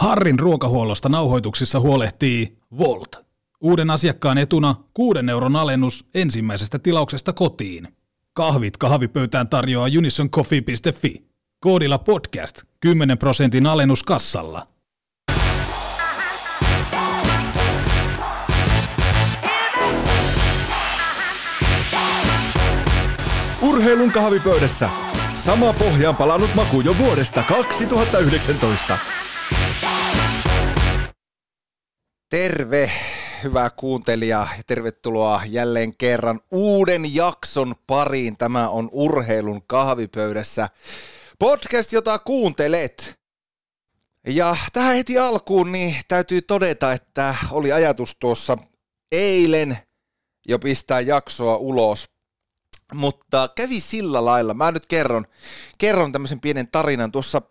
Harrin ruokahuollosta nauhoituksissa huolehtii Volt. Uuden asiakkaan etuna 6 euron alennus ensimmäisestä tilauksesta kotiin. Kahvit kahvipöytään tarjoaa unisoncoffee.fi. Koodilla podcast 10 prosentin alennus kassalla. Urheilun kahvipöydässä. Sama pohjaan palannut maku jo vuodesta 2019. Terve, hyvä kuuntelija ja tervetuloa jälleen kerran uuden jakson pariin. Tämä on Urheilun kahvipöydässä podcast, jota kuuntelet. Ja tähän heti alkuun niin täytyy todeta, että oli ajatus tuossa eilen jo pistää jaksoa ulos. Mutta kävi sillä lailla, mä nyt kerron, kerron tämmöisen pienen tarinan tuossa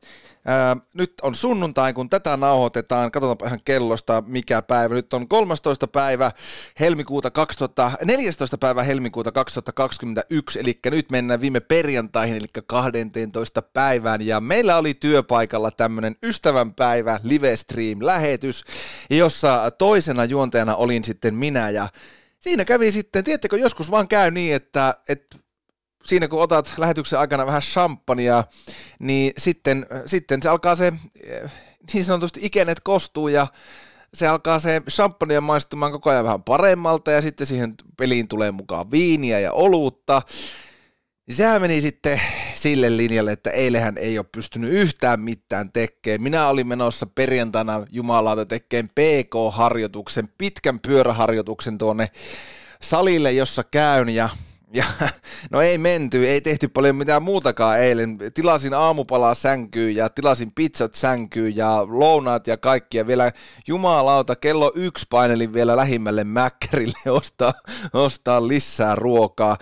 Ää, nyt on sunnuntai, kun tätä nauhoitetaan. Katsotaanpa ihan kellosta, mikä päivä. Nyt on 13. päivä helmikuuta 2000, 14. päivä helmikuuta 2021, eli nyt mennään viime perjantaihin, eli 12. päivään. Ja meillä oli työpaikalla tämmöinen ystävänpäivä live stream-lähetys, jossa toisena juontajana olin sitten minä ja Siinä kävi sitten, tiedättekö, joskus vaan käy niin, että, että siinä kun otat lähetyksen aikana vähän champagnea, niin sitten, sitten se alkaa se niin sanotusti ikenet kostuu ja se alkaa se champagne maistumaan koko ajan vähän paremmalta ja sitten siihen peliin tulee mukaan viiniä ja olutta. Sehän meni sitten sille linjalle, että eilehän ei ole pystynyt yhtään mitään tekemään. Minä olin menossa perjantaina jumalauta tekemään PK-harjoituksen, pitkän pyöräharjoituksen tuonne salille, jossa käyn ja ja no ei menty, ei tehty paljon mitään muutakaan eilen. Tilasin aamupalaa sänkyyn ja tilasin pizzat sänkyyn ja lounaat ja kaikkia. Vielä jumalauta, kello yksi painelin vielä lähimmälle mäkkärille ostaa, ostaa lisää ruokaa.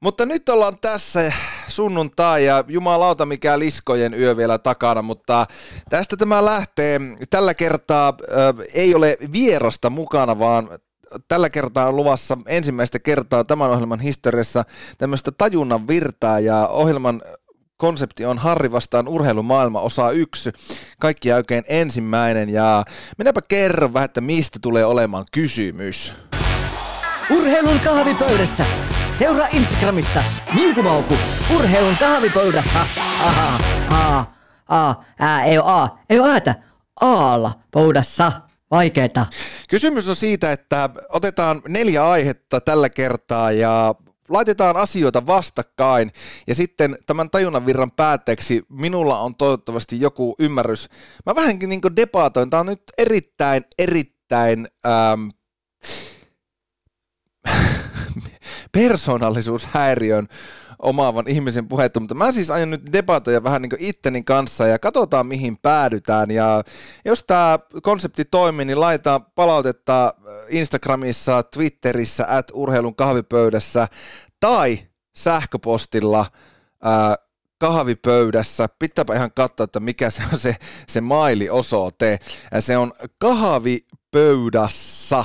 Mutta nyt ollaan tässä sunnuntai ja jumalauta mikä liskojen yö vielä takana, mutta tästä tämä lähtee. Tällä kertaa äh, ei ole vierasta mukana, vaan tällä kertaa on luvassa ensimmäistä kertaa tämän ohjelman historiassa tämmöistä tajunnan virtaa ja ohjelman konsepti on Harri vastaan urheilumaailma osa yksi, kaikki oikein ensimmäinen ja minäpä kerron vähän, että mistä tulee olemaan kysymys. Urheilun kahvipöydässä. Seuraa Instagramissa Minkumauku urheilun kahvipöydässä. Aha, a, a, ää, ei oo a, ei oo äätä. Aalla pöydässä. Vaikeeta. Kysymys on siitä, että otetaan neljä aihetta tällä kertaa ja laitetaan asioita vastakkain ja sitten tämän tajunnan virran päätteeksi minulla on toivottavasti joku ymmärrys. Mä vähänkin niin debatoin, tämä on nyt erittäin, erittäin ähm, persoonallisuushäiriön omaavan ihmisen puhetta, mutta mä siis aion nyt debatoja vähän niin itteni kanssa ja katsotaan mihin päädytään ja jos tämä konsepti toimii, niin laitetaan palautetta Instagramissa, Twitterissä, at urheilun kahvipöydässä tai sähköpostilla ää, kahvipöydässä. Pitääpä ihan katsoa, että mikä se on se, se mailiosoite. Se on kahvipöydässä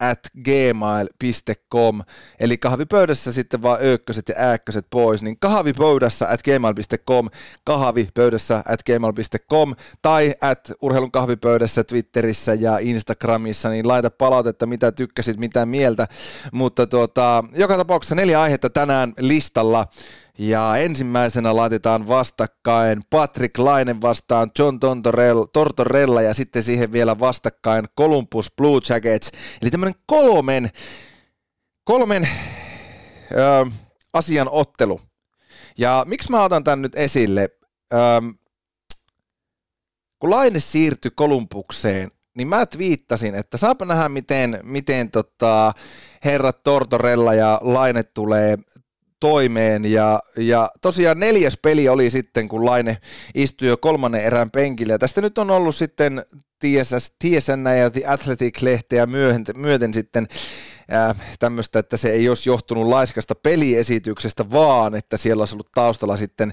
at gmail.com, eli kahvipöydässä sitten vaan öökköset ja ääkköset pois, niin kahvipöydässä at gmail.com, kahvipöydässä at gmail.com, tai at urheilun kahvipöydässä Twitterissä ja Instagramissa, niin laita palautetta, mitä tykkäsit, mitä mieltä, mutta tuota, joka tapauksessa neljä aihetta tänään listalla, ja ensimmäisenä laitetaan vastakkain Patrick Laine vastaan John Tortorella ja sitten siihen vielä vastakkain Columbus Blue Jackets. Eli tämmöinen kolmen, kolmen ö, asian ottelu. Ja miksi mä otan tämän nyt esille? Ö, kun Laine siirtyi Kolumbukseen, niin mä twiittasin, että saapa nähdä, miten, miten tota, herrat Tortorella ja Laine tulee toimeen. Ja, ja tosiaan neljäs peli oli sitten, kun Laine istui jo kolmannen erän penkille. Ja tästä nyt on ollut sitten TSS, TSN ja The Athletic-lehteä myöten, myöten sitten äh, tämmöistä, että se ei olisi johtunut laiskasta peliesityksestä, vaan että siellä olisi ollut taustalla sitten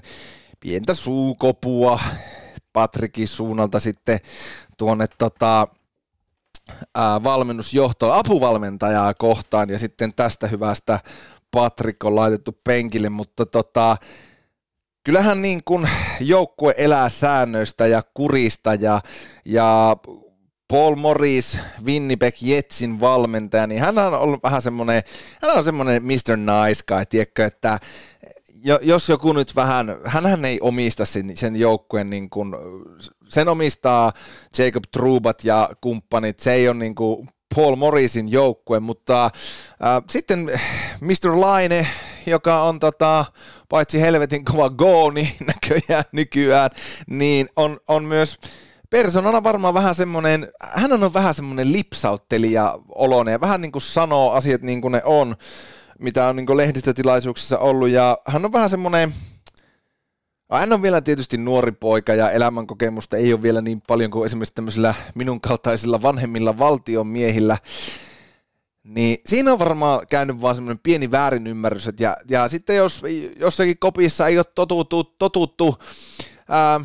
pientä suukopua Patrikin suunnalta sitten tuonne tota, ää, valmennusjohtoa, apuvalmentajaa kohtaan ja sitten tästä hyvästä Patrick on laitettu penkille, mutta tota, kyllähän niin kuin joukkue elää säännöistä ja kurista ja, ja Paul Morris, Winnipeg Jetsin valmentaja, niin hän on ollut vähän semmoinen, hän on semmoinen Mr. Nice Guy, tiedätkö, että jos joku nyt vähän, hän ei omista sen, sen joukkueen, niin kuin, sen omistaa Jacob Trubat ja kumppanit, se ei ole niin kuin Paul Morrisin joukkue, mutta äh, sitten Mr. Laine, joka on tota, paitsi helvetin kova gooni näköjään nykyään, niin on, on myös persoonana varmaan vähän semmoinen, hän on vähän semmoinen lipsauttelija olone ja vähän niin kuin sanoo asiat niin kuin ne on, mitä on niin kuin lehdistötilaisuuksissa ollut ja hän on vähän semmoinen, hän on vielä tietysti nuori poika ja elämänkokemusta ei ole vielä niin paljon kuin esimerkiksi tämmöisillä minun kaltaisilla vanhemmilla valtion miehillä. Niin siinä on varmaan käynyt vaan semmoinen pieni väärinymmärrys, ja, ja sitten jos jossakin kopissa ei ole totuttu, totuttu ää,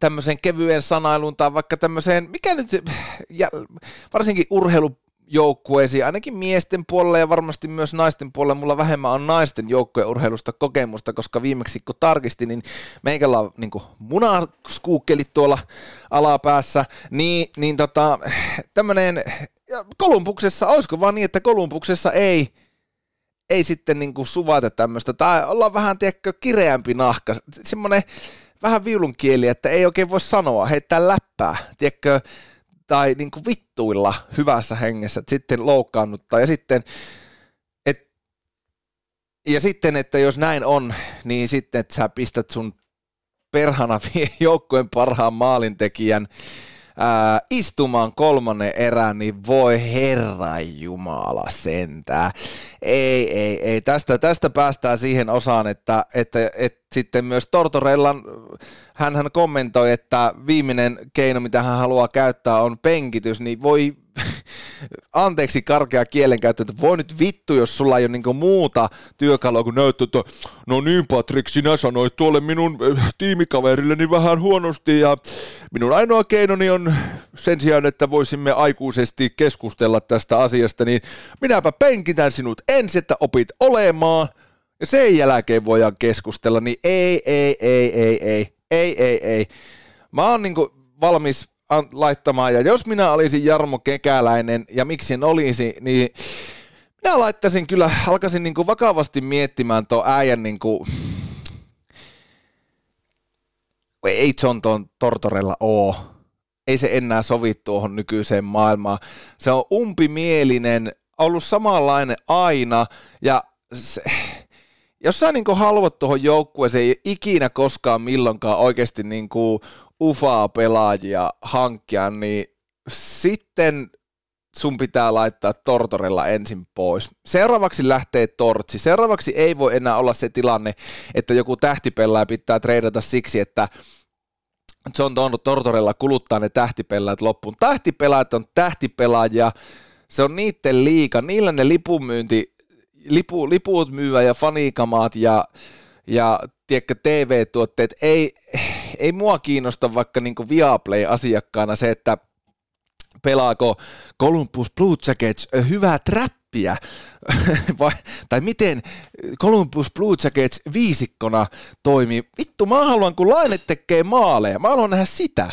tämmöiseen kevyen sanailuun tai vaikka tämmöiseen, mikä nyt, ja varsinkin urheilu joukkueisiin, ainakin miesten puolella ja varmasti myös naisten puolella. Mulla vähemmän on naisten joukkueen urheilusta kokemusta, koska viimeksi kun tarkistin, niin meikällä on niin munaskuukkelit tuolla alapäässä, niin, niin tota, tämmöinen, Kolumbuksessa, olisiko vaan niin, että Kolumbuksessa ei, ei sitten niin kuin suvata tämmöistä, tai ollaan vähän, tiedätkö, kireämpi nahka, semmoinen vähän viulun kieli, että ei oikein voi sanoa, heittää läppää, tiedätkö, tai niin kuin vittuilla hyvässä hengessä, että sitten loukkaannuttaa. Ja sitten et, ja sitten, että jos näin on, niin sitten, että sä pistät sun perhana joukkueen parhaan maalintekijän ää, istumaan kolmannen erään, niin voi herra jumala sentää. Ei, ei, ei. Tästä, tästä päästään siihen osaan, että, että, että sitten myös Tortorellan, hän, hän kommentoi, että viimeinen keino, mitä hän haluaa käyttää, on penkitys, niin voi anteeksi karkea kielenkäyttö, että voi nyt vittu, jos sulla ei ole niinku muuta työkalua kuin näyttää, että no niin Patrick, sinä sanoit tuolle minun äh, tiimikaverilleni vähän huonosti ja minun ainoa keinoni on sen sijaan, että voisimme aikuisesti keskustella tästä asiasta, niin minäpä penkitän sinut ensin, että opit olemaan ja sen jälkeen voidaan keskustella, niin ei, ei, ei, ei, ei, ei, ei, ei. Mä oon niinku valmis laittamaan. Ja jos minä olisin Jarmo Kekäläinen, ja miksi en olisi, niin minä laittaisin kyllä, alkaisin niin kuin vakavasti miettimään tuon äijän niin kuin, ei John tuon Tortorella oo. Ei se enää sovi tuohon nykyiseen maailmaan. Se on umpimielinen, ollut samanlainen aina, ja se, jos sä niin haluat tuohon joukkueeseen, ei ikinä koskaan milloinkaan oikeasti niin kuin ufaa pelaajia hankkia, niin sitten sun pitää laittaa Tortorella ensin pois. Seuraavaksi lähtee Tortsi. Seuraavaksi ei voi enää olla se tilanne, että joku tähtipelaaja pitää treidata siksi, että John Tortorella kuluttaa ne tähtipelaajat loppuun. Tähtipelaajat on tähtipelaajia, se on niiden liika, niillä ne lipunmyynti, lipu, liput myyvä ja fanikamaat ja, ja tiedätkö, TV-tuotteet, ei, ei mua kiinnosta vaikka niin Viaplay-asiakkaana se, että pelaako Columbus Blue Jackets hyvää trappia, vai, tai miten Columbus Blue Jackets viisikkona toimii. Vittu, mä haluan, kun Laine tekee maaleja, mä haluan nähdä sitä,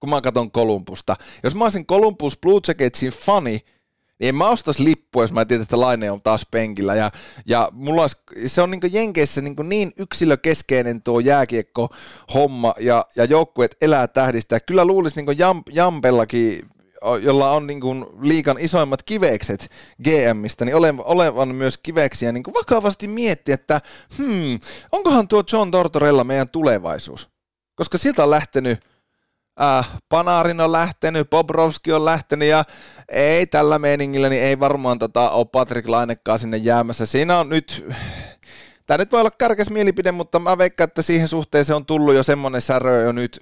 kun mä katson Columbusta. Jos mä olisin Columbus Blue Jacketsin fani, niin en mä ostais lippua, jos mä tiedän, että Laine on taas penkillä. Ja, ja mulla olisi, se on niin Jenkeissä niin, niin yksilökeskeinen tuo jääkiekko-homma, ja, ja joukkueet elää tähdistä. Kyllä luulisi niin Jam, Jampellakin jolla on niin kuin liikan isoimmat kivekset GMistä, niin ole, olevan myös kiveksiä niin kuin vakavasti miettiä, että hmm, onkohan tuo John Tortorella meidän tulevaisuus? Koska siltä on lähtenyt äh, Panarin on lähtenyt, Bobrovski on lähtenyt ja ei tällä meiningillä, niin ei varmaan tota, ole Patrick Lainekaan sinne jäämässä. Siinä on nyt, tämä nyt voi olla kärkäs mielipide, mutta mä veikkaan, että siihen suhteeseen on tullut jo semmoinen särö jo nyt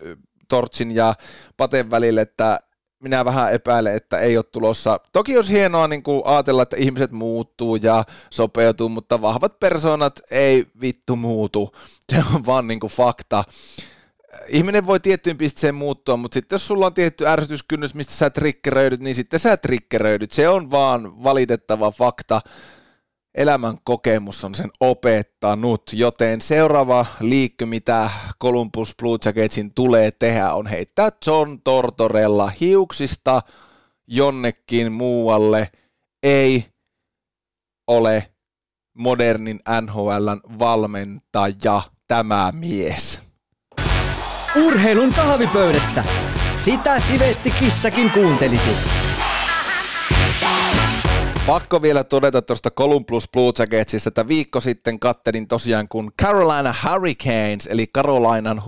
Tortsin ja Paten välille, että minä vähän epäilen, että ei ole tulossa. Toki olisi hienoa niin kuin ajatella, että ihmiset muuttuu ja sopeutuu, mutta vahvat persoonat ei vittu muutu. Se on vaan niin kuin fakta ihminen voi tiettyyn pisteeseen muuttua, mutta sitten jos sulla on tietty ärsytyskynnys, mistä sä triggeröidyt, niin sitten sä triggeröidyt. Se on vaan valitettava fakta. elämän kokemus on sen opettanut, joten seuraava liikky, mitä Columbus Blue Jacketsin tulee tehdä, on heittää John Tortorella hiuksista jonnekin muualle. Ei ole modernin NHLn valmentaja tämä mies. Urheilun kahvipöydässä. Sitä sivetti kissakin kuuntelisi. Pakko vielä todeta tuosta Columbus Blue Jacketsista, että viikko sitten kattelin tosiaan, kun Carolina Hurricanes, eli Carolinan,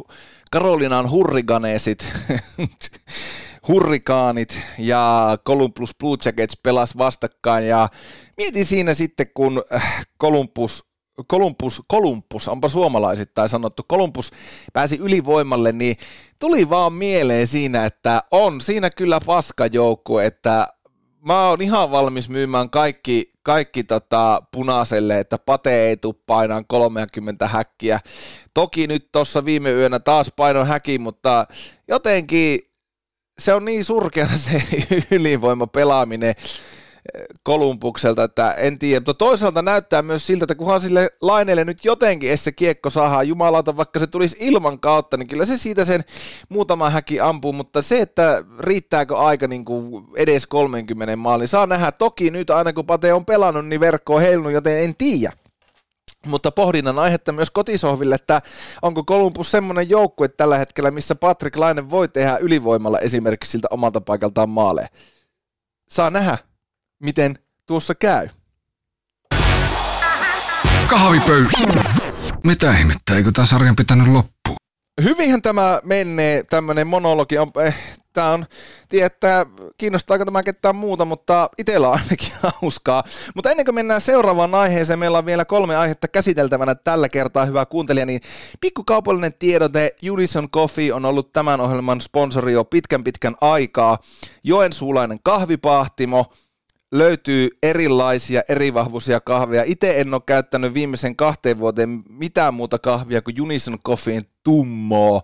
Carolinan hurriganeesit, hurrikaanit ja Columbus Blue Jackets pelas vastakkain ja mietin siinä sitten, kun äh, Columbus Columbus, Columbus, onpa suomalaisittain sanottu, Columbus pääsi ylivoimalle, niin tuli vaan mieleen siinä, että on siinä kyllä paskajoukku, että mä oon ihan valmis myymään kaikki, kaikki tota punaiselle, että Pate ei tuu painaan 30 häkkiä. Toki nyt tuossa viime yönä taas paino häki, mutta jotenkin se on niin surkea se ylivoima pelaaminen. Kolumbukselta, että en tiedä, mutta toisaalta näyttää myös siltä, että kunhan sille laineelle nyt jotenkin se kiekko saadaan jumalauta, vaikka se tulisi ilman kautta, niin kyllä se siitä sen muutama häki ampuu, mutta se, että riittääkö aika niin kuin edes 30 maali, saa nähdä. Toki nyt aina kun Pate on pelannut, niin verkko on heilunut, joten en tiedä. Mutta pohdinnan aihetta myös kotisohville, että onko Kolumbus semmoinen joukkue tällä hetkellä, missä Patrick Laine voi tehdä ylivoimalla esimerkiksi siltä omalta paikaltaan maaleja. Saa nähdä miten tuossa käy. Kahvipöytä. Mitä ihmettä, eikö tämä sarjan pitänyt loppua? Hyvinhän tämä menee, tämmöinen monologi on, eh, tämä on, tietää, kiinnostaako tämä ketään muuta, mutta itsellä on ainakin hauskaa. Mutta ennen kuin mennään seuraavaan aiheeseen, meillä on vielä kolme aihetta käsiteltävänä tällä kertaa, hyvä kuuntelija, niin pikkukaupallinen tiedote, Unison Coffee on ollut tämän ohjelman sponsori jo pitkän pitkän aikaa. Joensuulainen kahvipahtimo, löytyy erilaisia erivahvuisia kahveja. Itse en ole käyttänyt viimeisen kahteen vuoteen mitään muuta kahvia kuin Unison Coffeen tummoa.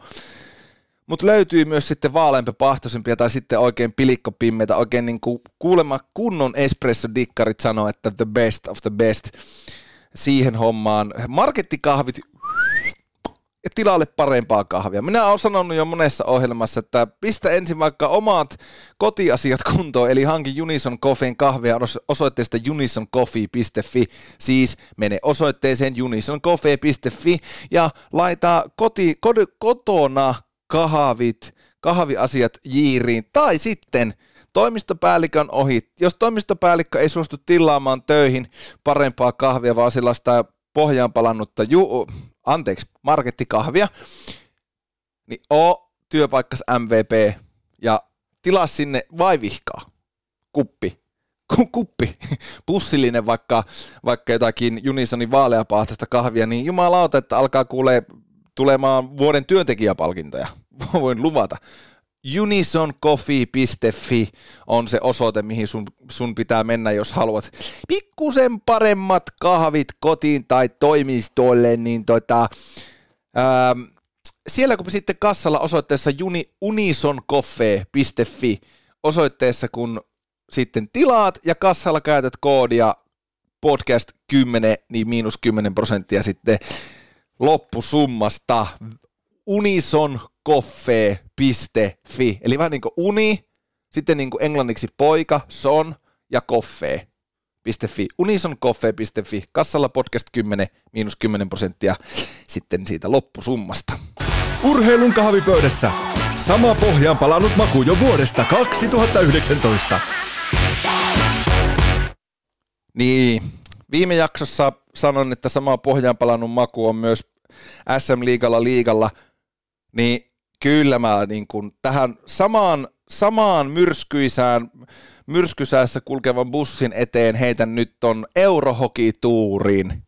Mutta löytyy myös sitten vaaleampi pahtoisempia tai sitten oikein pilikkopimmeitä, oikein niin kuin kuulemma kunnon espresso-dikkarit sanoo, että the best of the best siihen hommaan. Markettikahvit tilalle parempaa kahvia. Minä olen sanonut jo monessa ohjelmassa, että pistä ensin vaikka omat kotiasiat kuntoon, eli hanki Unison Coffeen kahvia osoitteesta unisoncoffee.fi. Siis mene osoitteeseen unisoncoffee.fi ja laita koti, kod, kotona kahvit, kahviasiat jiiriin. Tai sitten toimistopäällikön ohi. Jos toimistopäällikkö ei suostu tilaamaan töihin parempaa kahvia, vaan sellaista pohjaan palannutta ju- anteeksi, markettikahvia, niin oo työpaikkas MVP ja tilaa sinne vaivihkaa, kuppi, kuppi, pussillinen vaikka, vaikka jotakin Unisonin vaaleapahtasta kahvia, niin jumalauta, että alkaa kuulee tulemaan vuoden työntekijäpalkintoja. Voin luvata. Unisoncoffee.fi on se osoite, mihin sun, sun pitää mennä, jos haluat pikkusen paremmat kahvit kotiin tai toimistolle, niin tota, ää, siellä kun sitten kassalla osoitteessa uni, unisoncoffee.fi osoitteessa, kun sitten tilaat ja kassalla käytät koodia podcast 10, niin miinus 10 prosenttia sitten loppusummasta unisoncoffee.fi, eli vähän niin kuin uni, sitten niin kuin englanniksi poika, son ja coffee. .fi, unisoncoffee.fi, kassalla podcast 10, miinus 10 prosenttia sitten siitä loppusummasta. Urheilun kahvipöydässä. Sama pohjaan palannut maku jo vuodesta 2019. Niin, viime jaksossa sanon, että sama pohjaan palannut maku on myös SM-liigalla liigalla – niin kyllä mä niin kuin tähän samaan, samaan myrskyisään, myrskysäässä kulkevan bussin eteen heitän nyt ton Eurohoki-tuuriin.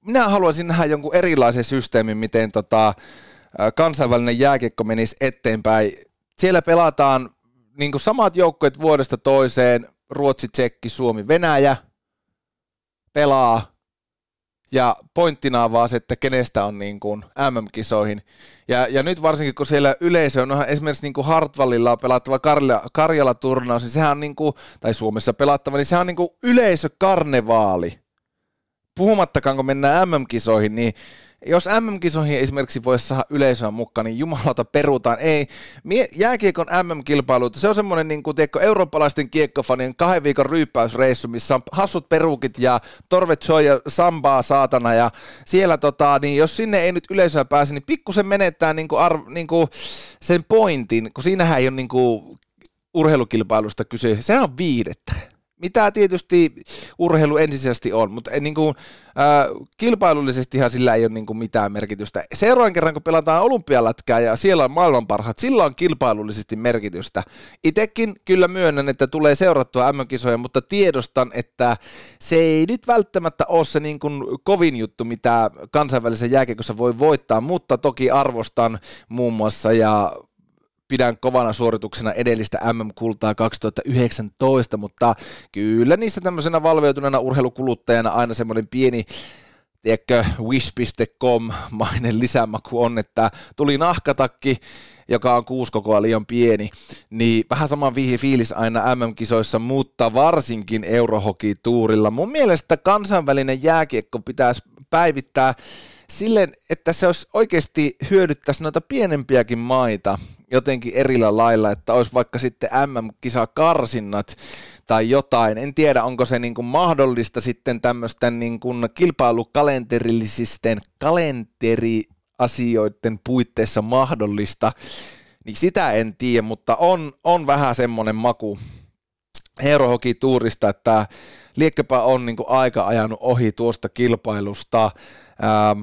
Minä haluaisin nähdä jonkun erilaisen systeemin, miten tota, kansainvälinen jääkiekko menisi eteenpäin. Siellä pelataan niin samat joukkueet vuodesta toiseen, Ruotsi, Tsekki, Suomi, Venäjä – pelaa ja pointtina on vaan se, että kenestä on niin kuin MM-kisoihin. Ja, ja nyt varsinkin, kun siellä yleisö on esimerkiksi niin kuin Hartwallilla pelattava Karjala, Karjala-turnaus, niin sehän on niin kuin, tai Suomessa pelattava, niin sehän on niin kuin yleisökarnevaali. Puhumattakaan, kun mennään MM-kisoihin, niin jos MM-kisoihin esimerkiksi voisi saada yleisöä mukaan, niin jumalauta perutaan. Ei, jääkiekon MM-kilpailu, se on semmoinen niin kuin, tiedätkö, eurooppalaisten kiekkofanien kahden viikon ryyppäysreissu, missä on hassut perukit ja torvet soi ja sambaa saatana ja siellä tota, niin jos sinne ei nyt yleisöä pääse, niin pikkusen menettää niin kuin arv, niin kuin sen pointin, kun siinähän ei ole niin kuin urheilukilpailusta kyse, sehän on viidettä mitä tietysti urheilu ensisijaisesti on, mutta niin kuin, äh, kilpailullisestihan sillä ei ole niin kuin mitään merkitystä. Seuraavan kerran, kun pelataan olympialätkää ja siellä on maailman parhaat, sillä on kilpailullisesti merkitystä. Itekin kyllä myönnän, että tulee seurattua MM-kisoja, mutta tiedostan, että se ei nyt välttämättä ole se niin kuin kovin juttu, mitä kansainvälisessä jääkiekossa voi voittaa, mutta toki arvostan muun muassa ja pidän kovana suorituksena edellistä MM-kultaa 2019, mutta kyllä niissä tämmöisenä valveutuneena urheilukuluttajana aina semmoinen pieni tiedätkö, wish.com-mainen lisämaku on, että tuli nahkatakki, joka on kuusi kokoa liian pieni, niin vähän sama fiilis aina MM-kisoissa, mutta varsinkin Eurohoki-tuurilla. Mun mielestä kansainvälinen jääkiekko pitäisi päivittää silleen, että se olisi oikeasti hyödyttäisi noita pienempiäkin maita jotenkin erillä lailla, että olisi vaikka sitten MM-kisakarsinnat tai jotain. En tiedä, onko se niin kuin mahdollista sitten tämmöisten niin kuin kilpailukalenterillisisten kalenteriasioiden puitteissa mahdollista, niin sitä en tiedä, mutta on, on vähän semmoinen maku Eurohoki-tuurista, että liekkäpä on niin aika ajanut ohi tuosta kilpailusta. Ähm,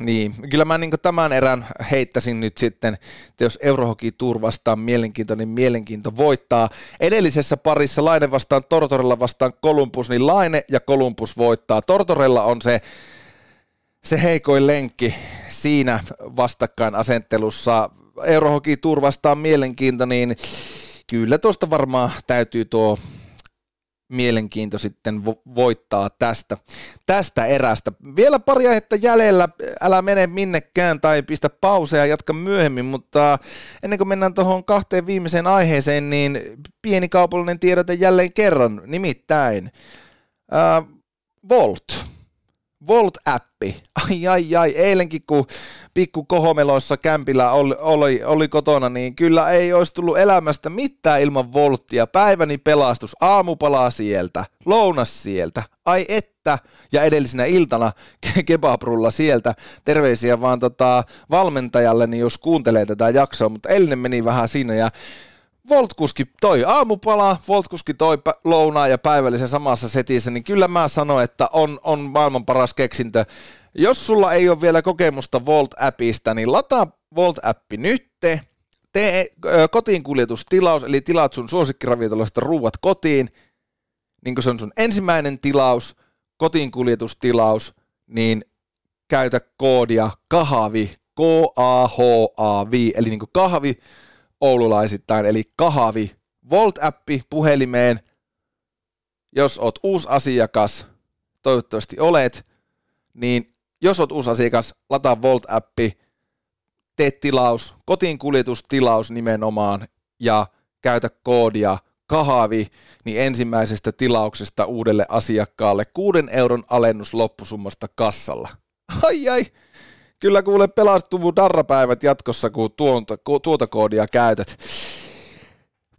niin, kyllä mä niin tämän erän heittäisin nyt sitten, että jos Eurohoki Tour vastaan mielenkiinto, niin mielenkiinto voittaa. Edellisessä parissa Laine vastaan Tortorella vastaan Kolumbus, niin Laine ja Kolumbus voittaa. Tortorella on se, se heikoin lenkki siinä vastakkainasentelussa. Eurohoki Tour vastaan mielenkiinto, niin kyllä tuosta varmaan täytyy tuo mielenkiinto sitten vo- voittaa tästä, tästä erästä. Vielä pari aihetta jäljellä, älä mene minnekään tai pistä pauseja, jatka myöhemmin, mutta ennen kuin mennään tuohon kahteen viimeiseen aiheeseen, niin pieni kaupallinen tiedote jälleen kerran, nimittäin äh, Volt Volt-appi. Ai ai ai, eilenkin kun pikku kohomeloissa kämpillä oli, oli, oli kotona, niin kyllä ei olisi tullut elämästä mitään ilman Volttia. Päiväni pelastus, aamupalaa sieltä, lounas sieltä, ai että, ja edellisenä iltana kebabrulla sieltä. Terveisiä vaan tota, valmentajalle, niin jos kuuntelee tätä jaksoa, mutta eilinen meni vähän siinä ja Voltkuski toi aamupala, Voltkuski toi lounaa ja päivällisen samassa setissä, niin kyllä mä sanon, että on, on maailman paras keksintö. Jos sulla ei ole vielä kokemusta Volt-appista, niin lataa Volt-appi nytte, tee kotiin kuljetustilaus, eli tilaat sun suosikkiravintolasta ruuat kotiin, niin kun se on sun ensimmäinen tilaus, kotiin kuljetustilaus, niin käytä koodia KAHAVI, K-A-H-A-V, eli niin kuin kahvi, oululaisittain, eli Kahavi, Volt-appi puhelimeen, jos oot uusi asiakas, toivottavasti olet, niin jos oot uusi asiakas, lataa Volt-appi, tee tilaus, kotiin kuljetustilaus nimenomaan, ja käytä koodia kahavi, niin ensimmäisestä tilauksesta uudelle asiakkaalle 6 euron alennus loppusummasta kassalla. Ai ai, Kyllä kuule pelastuu darrapäivät jatkossa, kun tuota, tuota koodia käytät.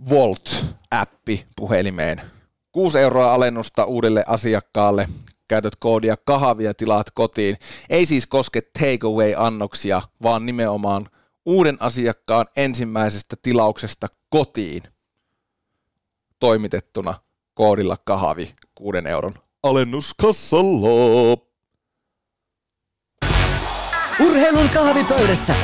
Volt-appi puhelimeen. 6 euroa alennusta uudelle asiakkaalle. Käytät koodia kahvia tilaat kotiin. Ei siis koske takeaway-annoksia, vaan nimenomaan uuden asiakkaan ensimmäisestä tilauksesta kotiin toimitettuna koodilla kahvi 6 euron alennuskassalla. Urheilun kahvipöydässä.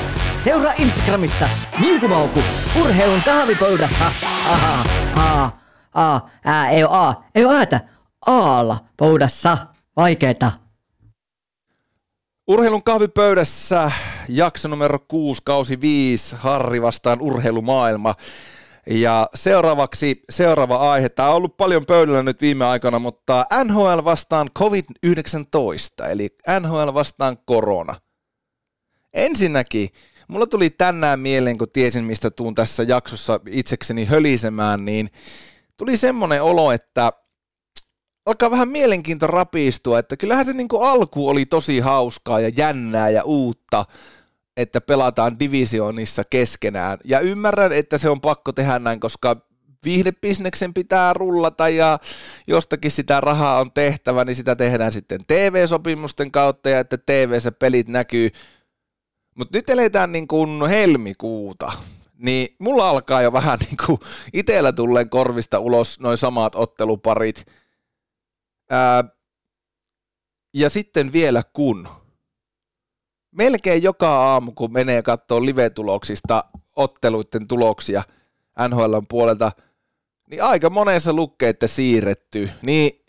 Seuraa Instagramissa Niukumauku. Urheilun kahvipöydässä. Aha, a, a, ää, ei oo a, ei oo äätä. Aalla pöydässä. Vaikeeta. Urheilun kahvipöydässä jakso numero 6, kausi 5, Harri vastaan urheilumaailma. Ja seuraavaksi seuraava aihe. Tämä on ollut paljon pöydällä nyt viime aikoina, mutta NHL vastaan COVID-19, eli NHL vastaan korona. Ensinnäkin, mulla tuli tänään mieleen, kun tiesin, mistä tuun tässä jaksossa itsekseni hölisemään, niin tuli semmoinen olo, että alkaa vähän mielenkiinto rapistua, että kyllähän se niin alku oli tosi hauskaa ja jännää ja uutta, että pelataan divisioonissa keskenään. Ja ymmärrän, että se on pakko tehdä näin, koska viihdebisneksen pitää rullata ja jostakin sitä rahaa on tehtävä, niin sitä tehdään sitten TV-sopimusten kautta ja että TV-ssä pelit näkyy. Mutta nyt eletään niin kuin helmikuuta, niin mulla alkaa jo vähän niin kuin itsellä tulleen korvista ulos noin samat otteluparit. Ää, ja sitten vielä kun melkein joka aamu, kun menee katsoa live-tuloksista otteluiden tuloksia NHLn puolelta, niin aika monessa lukee, että siirretty. Niin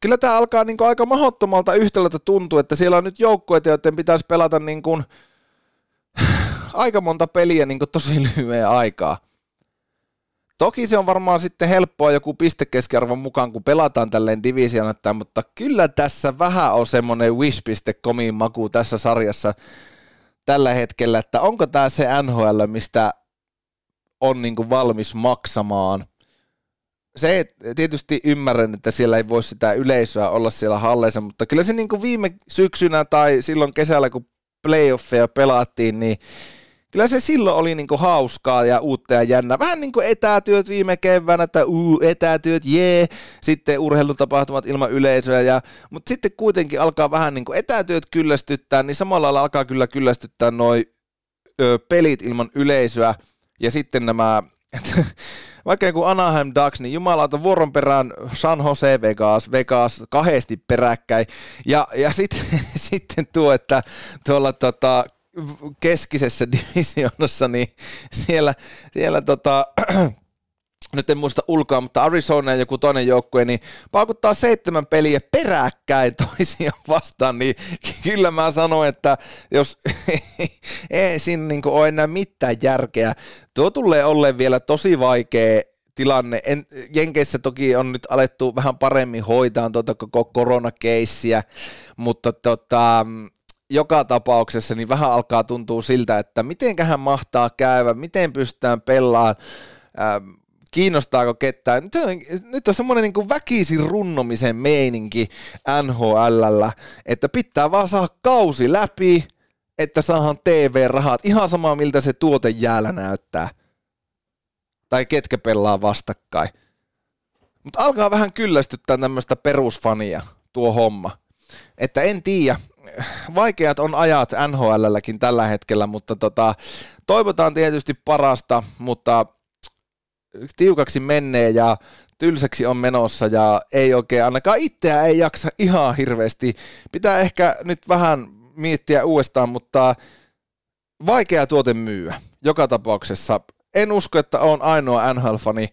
kyllä tämä alkaa niin kuin aika mahdottomalta yhtälöltä tuntua, että siellä on nyt joukkueita, joiden pitäisi pelata niin kuin aika monta peliä niin kuin tosi lyhyen aikaa. Toki se on varmaan sitten helppoa joku pistekeskiarvon mukaan, kun pelataan tälleen divisioonattain, mutta kyllä tässä vähän on semmoinen wish.comin maku tässä sarjassa tällä hetkellä, että onko tämä se NHL, mistä on niin kuin valmis maksamaan. Se tietysti ymmärrän, että siellä ei voi sitä yleisöä olla siellä halleissa, mutta kyllä se niin kuin viime syksynä tai silloin kesällä, kun playoffeja pelattiin, niin kyllä se silloin oli niinku hauskaa ja uutta ja jännä. Vähän niin kuin etätyöt viime keväänä, että uu, etätyöt, jee, sitten urheilutapahtumat ilman yleisöä, ja, mutta sitten kuitenkin alkaa vähän niin kuin etätyöt kyllästyttää, niin samalla lailla alkaa kyllä kyllästyttää noi ö, pelit ilman yleisöä, ja sitten nämä vaikka joku Anaheim Ducks, niin jumalauta vuoron perään San Jose Vegas, Vegas kahdesti peräkkäin. Ja, ja sitten, sitten tuo, että tuolla tota, keskisessä divisioonassa, niin siellä, siellä tota, nyt en muista ulkoa, mutta Arizona ja joku toinen joukkue, niin paukuttaa seitsemän peliä peräkkäin toisiaan vastaan, niin kyllä mä sanon, että jos ei siinä niin ole enää mitään järkeä, tuo tulee olleen vielä tosi vaikea tilanne. En, Jenkeissä toki on nyt alettu vähän paremmin hoitaa tuota koko koronakeissiä, mutta tota, joka tapauksessa niin vähän alkaa tuntua siltä, että mitenköhän mahtaa käydä, miten pystytään pelaamaan, kiinnostaako ketään. Nyt on, semmoinen niin väkisin runnomisen meininki NHLllä, että pitää vaan saada kausi läpi, että saadaan TV-rahat, ihan sama miltä se tuote jäällä näyttää. Tai ketkä pelaa vastakkain. Mutta alkaa vähän kyllästyttää tämmöistä perusfania tuo homma. Että en tiedä, vaikeat on ajat NHLlläkin tällä hetkellä, mutta tota, toivotaan tietysti parasta, mutta tiukaksi menee ja tylsäksi on menossa ja ei oikein ainakaan itseä ei jaksa ihan hirveästi. Pitää ehkä nyt vähän miettiä uudestaan, mutta vaikea tuote myyä joka tapauksessa. En usko, että on ainoa NHL-fani,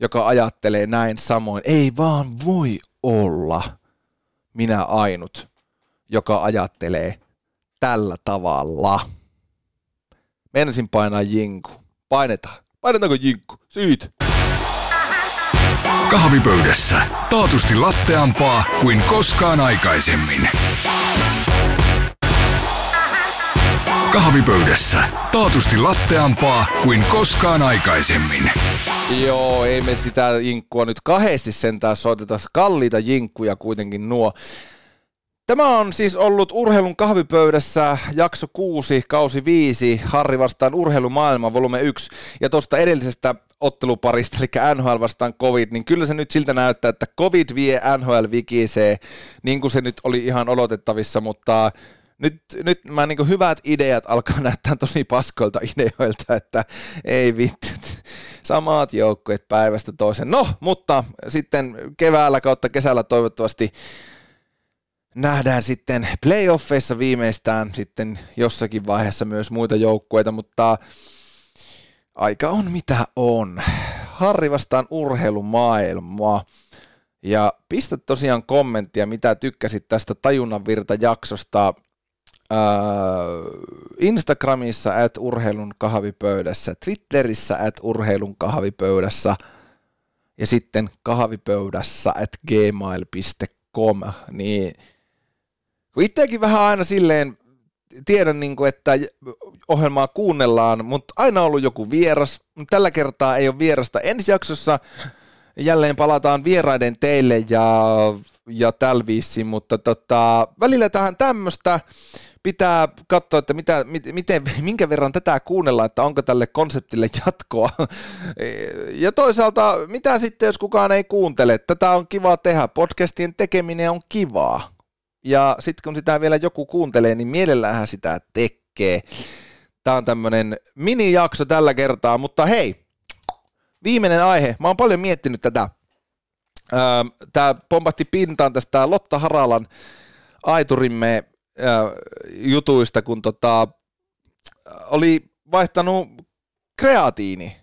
joka ajattelee näin samoin. Ei vaan voi olla minä ainut joka ajattelee tällä tavalla. Mensin painaa jinku. Painetaan. Painetaanko jinku? Siitä. Kahvipöydässä. Taatusti latteampaa kuin koskaan aikaisemmin. Kahvipöydässä. Taatusti latteampaa kuin koskaan aikaisemmin. Joo, ei me sitä jinkkua nyt kahdesti sentään soiteta. Kalliita jinkkuja kuitenkin nuo. Tämä on siis ollut Urheilun kahvipöydässä jakso 6, kausi 5, Harri vastaan urheilumaailma, volume 1. Ja tuosta edellisestä otteluparista, eli NHL vastaan COVID, niin kyllä se nyt siltä näyttää, että COVID vie NHL vikisee, niin kuin se nyt oli ihan odotettavissa, mutta nyt, nyt mä niin hyvät ideat alkaa näyttää tosi paskoilta ideoilta, että ei vittu, samat joukkueet päivästä toisen. No, mutta sitten keväällä kautta kesällä toivottavasti nähdään sitten playoffeissa viimeistään sitten jossakin vaiheessa myös muita joukkueita, mutta aika on mitä on. Harri vastaan urheilumaailmaa. Ja pistä tosiaan kommenttia, mitä tykkäsit tästä Tajunnan virta jaksosta. Instagramissa at urheilun kahvipöydässä, Twitterissä at urheilun kahvipöydässä ja sitten kahvipöydässä at gmail.com, niin kun itsekin vähän aina silleen tiedän, niin kuin, että ohjelmaa kuunnellaan, mutta aina ollut joku vieras. Tällä kertaa ei ole vierasta. Ensi jaksossa jälleen palataan vieraiden teille ja, ja tällä mutta tota, välillä tähän tämmöistä pitää katsoa, että mitä, miten, minkä verran tätä kuunnellaan, että onko tälle konseptille jatkoa. Ja toisaalta, mitä sitten, jos kukaan ei kuuntele? Tätä on kiva tehdä. Podcastien tekeminen on kivaa. Ja sitten kun sitä vielä joku kuuntelee, niin mielellähän sitä tekee. Tämä on tämmöinen mini-jakso tällä kertaa, mutta hei, viimeinen aihe. Mä oon paljon miettinyt tätä. Tämä pompahti pintaan tästä Lotta Haralan aiturimme jutuista, kun tota, oli vaihtanut kreatiini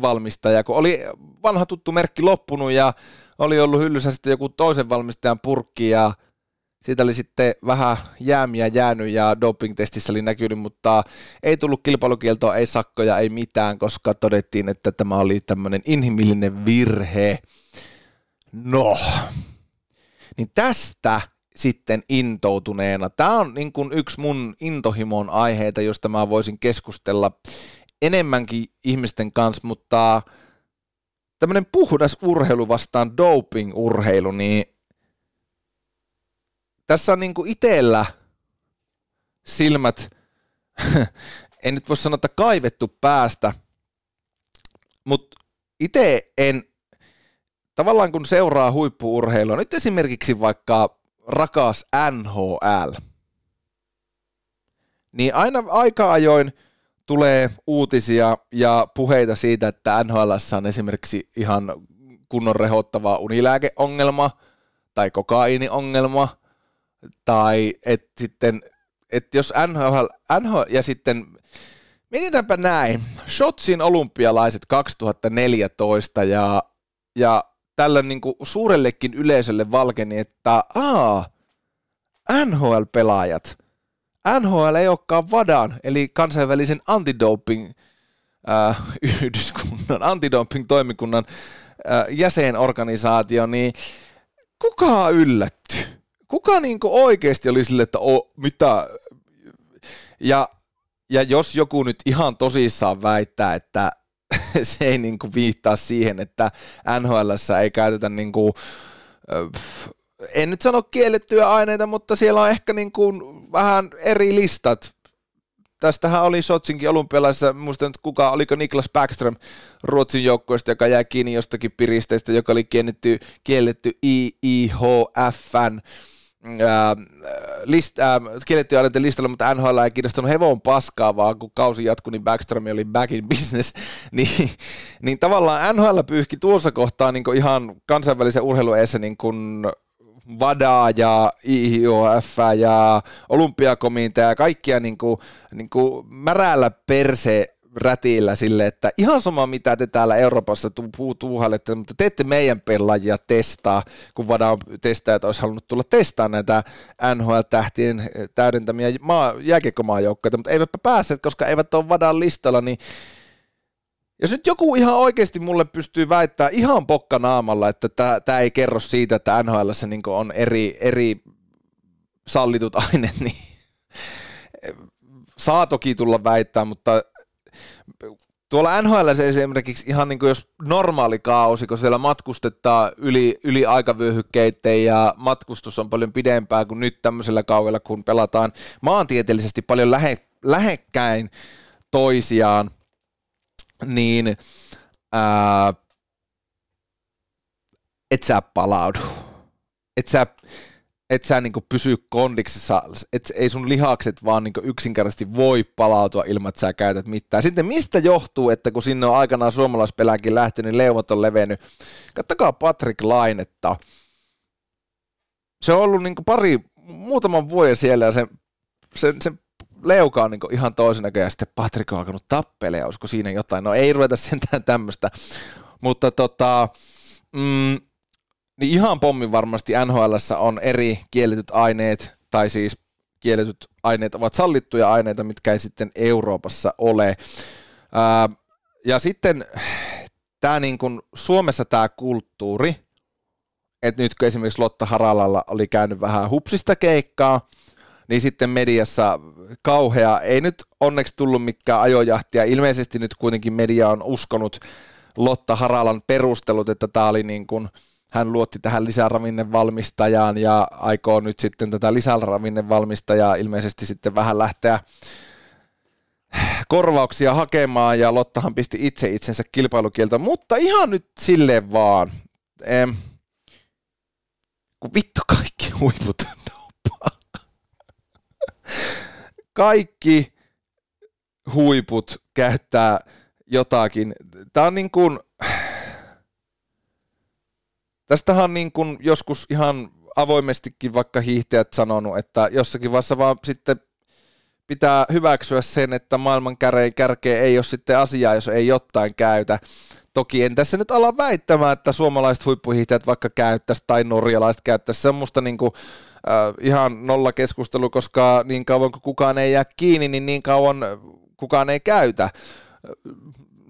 valmistaja, kun oli vanha tuttu merkki loppunut ja oli ollut hyllyssä sitten joku toisen valmistajan purkki ja siitä oli sitten vähän jäämiä jäänyt ja doping-testissä oli näkynyt, mutta ei tullut kilpailukieltoa, ei sakkoja, ei mitään, koska todettiin, että tämä oli tämmöinen inhimillinen virhe. No, niin tästä sitten intoutuneena. Tämä on niin kuin yksi mun intohimon aiheita, josta mä voisin keskustella enemmänkin ihmisten kanssa, mutta tämmöinen puhdas urheilu vastaan doping-urheilu, niin tässä on niin kuin itsellä silmät, en nyt voi sanoa, että kaivettu päästä, mutta itse en, tavallaan kun seuraa huippuurheilua, nyt esimerkiksi vaikka rakas NHL, niin aina aika ajoin tulee uutisia ja puheita siitä, että NHL on esimerkiksi ihan kunnon rehottava unilääkeongelma tai kokainiongelma – tai että sitten, että jos NHL, NHL ja sitten, mietitäänpä näin, Shotsin olympialaiset 2014 ja, ja tällä niin kuin suurellekin yleisölle valkeni, että aa, NHL-pelaajat, NHL ei olekaan VADAN, eli kansainvälisen antidoping äh, yhdyskunnan, antidoping-toimikunnan äh, jäsenorganisaatio, niin kuka yllätty? Kuka niinku oikeasti oli sille, että o, mitä, ja, ja jos joku nyt ihan tosissaan väittää, että se ei niinku viittaa siihen, että NHL ei käytetä niinku, en nyt sano kiellettyjä aineita, mutta siellä on ehkä niinku vähän eri listat. Tästähän oli Sotsinkin olympialaisessa, muistan nyt kuka, oliko Niklas Backström Ruotsin joukkueesta, joka jäi kiinni jostakin piristeistä, joka oli kielletty, kielletty IIHFn list, äh, skelettiaineiden listalla, mutta NHL ei kiinnostanut hevon paskaa, vaan kun kausi jatkui, niin Backstrom oli back in business, niin, niin tavallaan NHL pyyhki tuossa kohtaa niin ihan kansainvälisen urheilueessa niin kuin VADA ja IHOF ja olympiakomitea ja kaikkia niin kuin, niin kuin märällä perse rätillä sille, että ihan sama mitä te täällä Euroopassa tu- tuuhailette, mutta te ette meidän pelaajia testaa, kun Vada testaajat olisi halunnut tulla testaa näitä NHL-tähtien täydentämiä maa, jääkiekkomaajoukkoita, mutta eivätpä päässeet, koska eivät ole Vadan listalla, niin jos nyt joku ihan oikeasti mulle pystyy väittämään ihan pokka naamalla, että tämä ei kerro siitä, että NHL niin on eri, eri sallitut aineet, niin saa toki tulla väittää, mutta tuolla NHL esimerkiksi ihan niin kuin jos normaali kausi, kun siellä matkustetaan yli, yli aikavyöhykkeiden ja matkustus on paljon pidempää kuin nyt tämmöisellä kaudella, kun pelataan maantieteellisesti paljon lähe, lähekkäin toisiaan, niin ää, et sä palaudu. Et sä, et sä niinku pysy kondiksessa, et ei sun lihakset vaan niinku yksinkertaisesti voi palautua ilman, että sä käytät mitään. Sitten mistä johtuu, että kun sinne on aikanaan suomalaispeläkin lähtenyt, niin leuvat on levennyt. Kattokaa Patrick Lainetta. Se on ollut niinku pari, muutaman vuoden siellä ja se, se, se leuka on niinku ihan toisen näköinen ja sitten Patrick on alkanut tappelemaan, olisiko siinä jotain. No ei ruveta sentään tämmöistä, mutta tota, mm, niin ihan pommin varmasti NHL on eri kielletyt aineet, tai siis kielletyt aineet ovat sallittuja aineita, mitkä ei sitten Euroopassa ole. Ää, ja sitten tämä niin kuin Suomessa tämä kulttuuri, että nyt kun esimerkiksi Lotta Haralalla oli käynyt vähän hupsista keikkaa, niin sitten mediassa kauhea, ei nyt onneksi tullut mikään ajojahtia, ilmeisesti nyt kuitenkin media on uskonut Lotta Haralan perustelut, että tämä oli niin kuin, hän luotti tähän lisäravinnevalmistajaan ja aikoo nyt sitten tätä lisäravinnevalmistajaa ilmeisesti sitten vähän lähteä korvauksia hakemaan ja Lottahan pisti itse itsensä kilpailukieltä, mutta ihan nyt silleen vaan. Em, kun vittu kaikki huiput. Kaikki huiput käyttää jotakin. Tämä on niin kuin, tästähän on niin kuin joskus ihan avoimestikin vaikka hiihtäjät sanonut, että jossakin vaiheessa vaan sitten pitää hyväksyä sen, että maailman kärkeä ei ole sitten asiaa, jos ei jotain käytä. Toki en tässä nyt ala väittämään, että suomalaiset huippuhiihtäjät vaikka käyttäisi tai norjalaiset käyttäisi semmoista niin kuin, äh, ihan nolla keskustelu, koska niin kauan kuin kukaan ei jää kiinni, niin niin kauan kukaan ei käytä.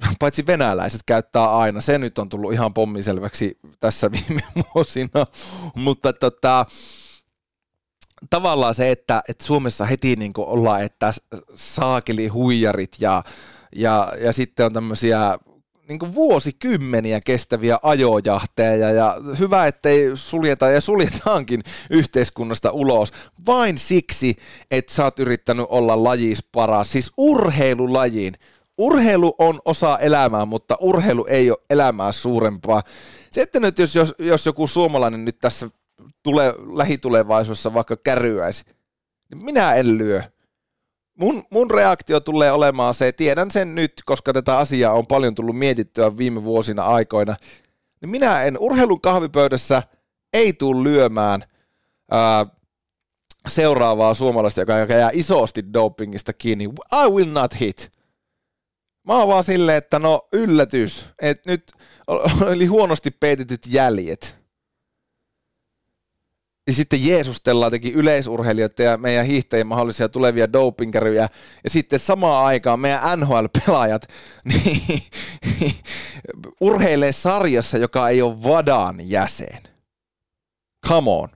Paitsi venäläiset käyttää aina. Se nyt on tullut ihan pommiselväksi tässä viime vuosina. Mutta tota, tavallaan se, että, että Suomessa heti niin ollaan, että saakeli huijarit ja, ja, ja sitten on tämmöisiä niin kuin vuosikymmeniä kestäviä ajojahteja ja hyvä, ettei suljeta ja suljetaankin yhteiskunnasta ulos vain siksi, että sä oot yrittänyt olla lajis paras, siis urheilulajin. Urheilu on osa elämää, mutta urheilu ei ole elämää suurempaa. Sitten nyt jos, jos, jos joku suomalainen nyt tässä tule, lähitulevaisuudessa vaikka kärryäisi, niin minä en lyö mun, mun reaktio tulee olemaan se, tiedän sen nyt, koska tätä asiaa on paljon tullut mietittyä viime vuosina aikoina, niin minä en urheilun kahvipöydässä ei tule lyömään ää, seuraavaa suomalaista, joka jää isosti dopingista kiinni. I will not hit. Mä oon vaan silleen, että no yllätys, että nyt oli huonosti peitetyt jäljet ja sitten jeesustellaan teki yleisurheilijoita ja meidän hiihtäjien mahdollisia tulevia dopingeryjä, ja sitten samaan aikaan meidän NHL-pelaajat niin, urheilee sarjassa, joka ei ole Vadan jäsen. Come on.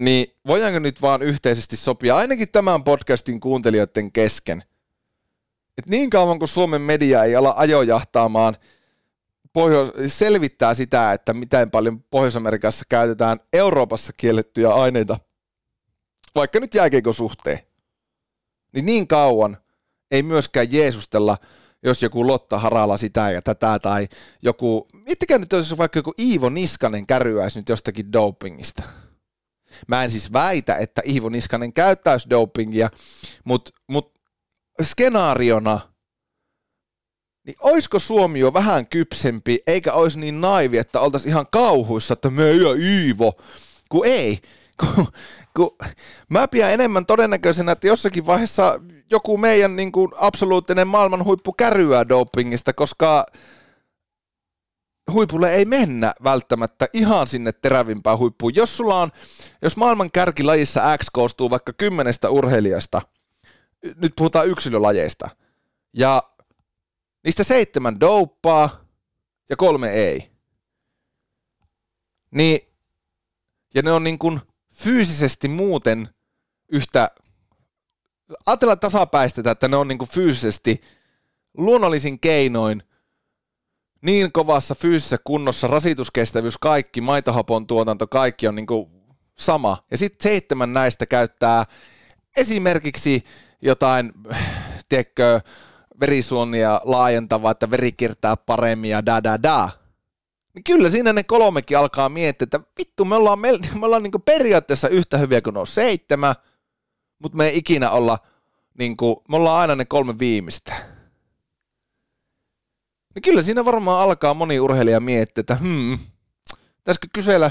Niin voidaanko nyt vaan yhteisesti sopia, ainakin tämän podcastin kuuntelijoiden kesken, että niin kauan kuin Suomen media ei ala ajojahtaamaan – Pohjois- selvittää sitä, että miten paljon Pohjois-Amerikassa käytetään Euroopassa kiellettyjä aineita, vaikka nyt jääkeikon suhteen, niin niin kauan ei myöskään Jeesustella, jos joku Lotta Harala sitä ja tätä, tai joku, miettikää nyt, jos vaikka joku Iivo Niskanen kärryäisi nyt jostakin dopingista. Mä en siis väitä, että Iivo Niskanen käyttäisi dopingia, mutta mut skenaariona – niin oisko Suomi jo vähän kypsempi, eikä olisi niin naivi, että oltaisiin ihan kauhuissa, että me ja Iivo, kun ei. Kun, kun mä pidän enemmän todennäköisenä, että jossakin vaiheessa joku meidän niin kuin, absoluuttinen maailman huippu kärryää dopingista, koska huipulle ei mennä välttämättä ihan sinne terävimpään huippuun. Jos sulla on, jos maailman kärkilajissa X koostuu vaikka kymmenestä urheilijasta, nyt puhutaan yksilölajeista, ja Niistä seitsemän douppaa ja kolme ei. Niin, ja ne on niin kuin fyysisesti muuten yhtä, ajatellaan tasapäistetä, että ne on niin kuin fyysisesti luonnollisin keinoin niin kovassa fyysisessä kunnossa, rasituskestävyys, kaikki, maitohapon tuotanto, kaikki on niin kuin sama. Ja sitten seitsemän näistä käyttää esimerkiksi jotain, tiedätkö, verisuonia laajentava, että veri kiertää paremmin ja da da da. Niin kyllä siinä ne kolmekin alkaa miettiä, että vittu me ollaan, me, me ollaan niinku periaatteessa yhtä hyviä kuin on seitsemän, mutta me ei ikinä olla, niinku, me ollaan aina ne kolme viimeistä. Niin kyllä siinä varmaan alkaa moni urheilija miettiä, että hmm, pitäisikö kysellä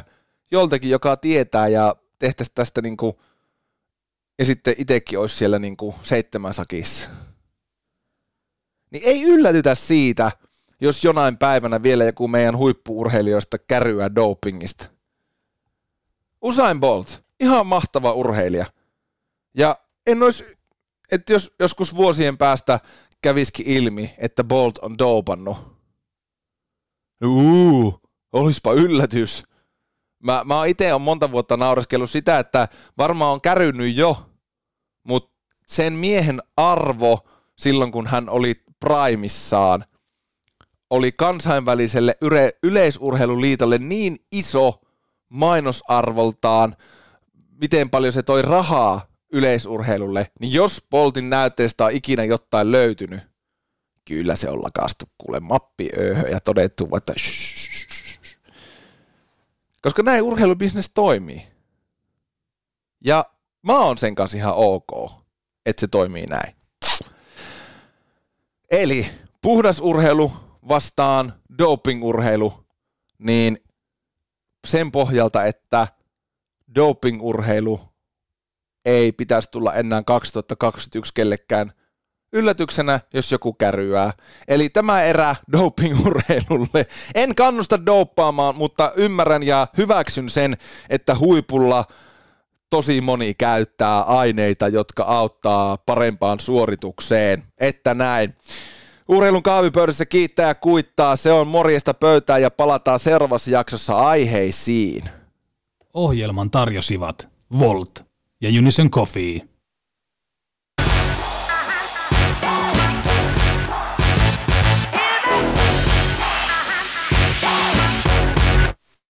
joltakin, joka tietää ja tehtäisiin tästä niinku, ja sitten itsekin olisi siellä niinku seitsemän sakissa niin ei yllätytä siitä, jos jonain päivänä vielä joku meidän huippuurheilijoista kärryä dopingista. Usain Bolt, ihan mahtava urheilija. Ja en olisi, että jos joskus vuosien päästä käviskin ilmi, että Bolt on doupannut. Uu, olispa yllätys. Mä, mä itse on monta vuotta naureskellut sitä, että varmaan on kärynnyt jo, mutta sen miehen arvo silloin, kun hän oli primissaan, oli kansainväliselle yle, yleisurheiluliitolle niin iso mainosarvoltaan, miten paljon se toi rahaa yleisurheilulle, niin jos Boltin näytteestä on ikinä jotain löytynyt, kyllä se on lakastu kuule mappi ööhö ja todettu, että shh, koska näin urheilubisnes toimii. Ja mä oon sen kanssa ihan ok, että se toimii näin. Eli puhdas urheilu vastaan dopingurheilu, niin sen pohjalta, että dopingurheilu ei pitäisi tulla enää 2021 kellekään yllätyksenä, jos joku kärryää. Eli tämä erä dopingurheilulle. En kannusta doppaamaan, mutta ymmärrän ja hyväksyn sen, että huipulla tosi moni käyttää aineita, jotka auttaa parempaan suoritukseen. Että näin. Urheilun kahvipöydässä kiittää ja kuittaa. Se on morjesta pöytää ja palataan seuraavassa jaksossa aiheisiin. Ohjelman tarjosivat Volt ja Unison Coffee.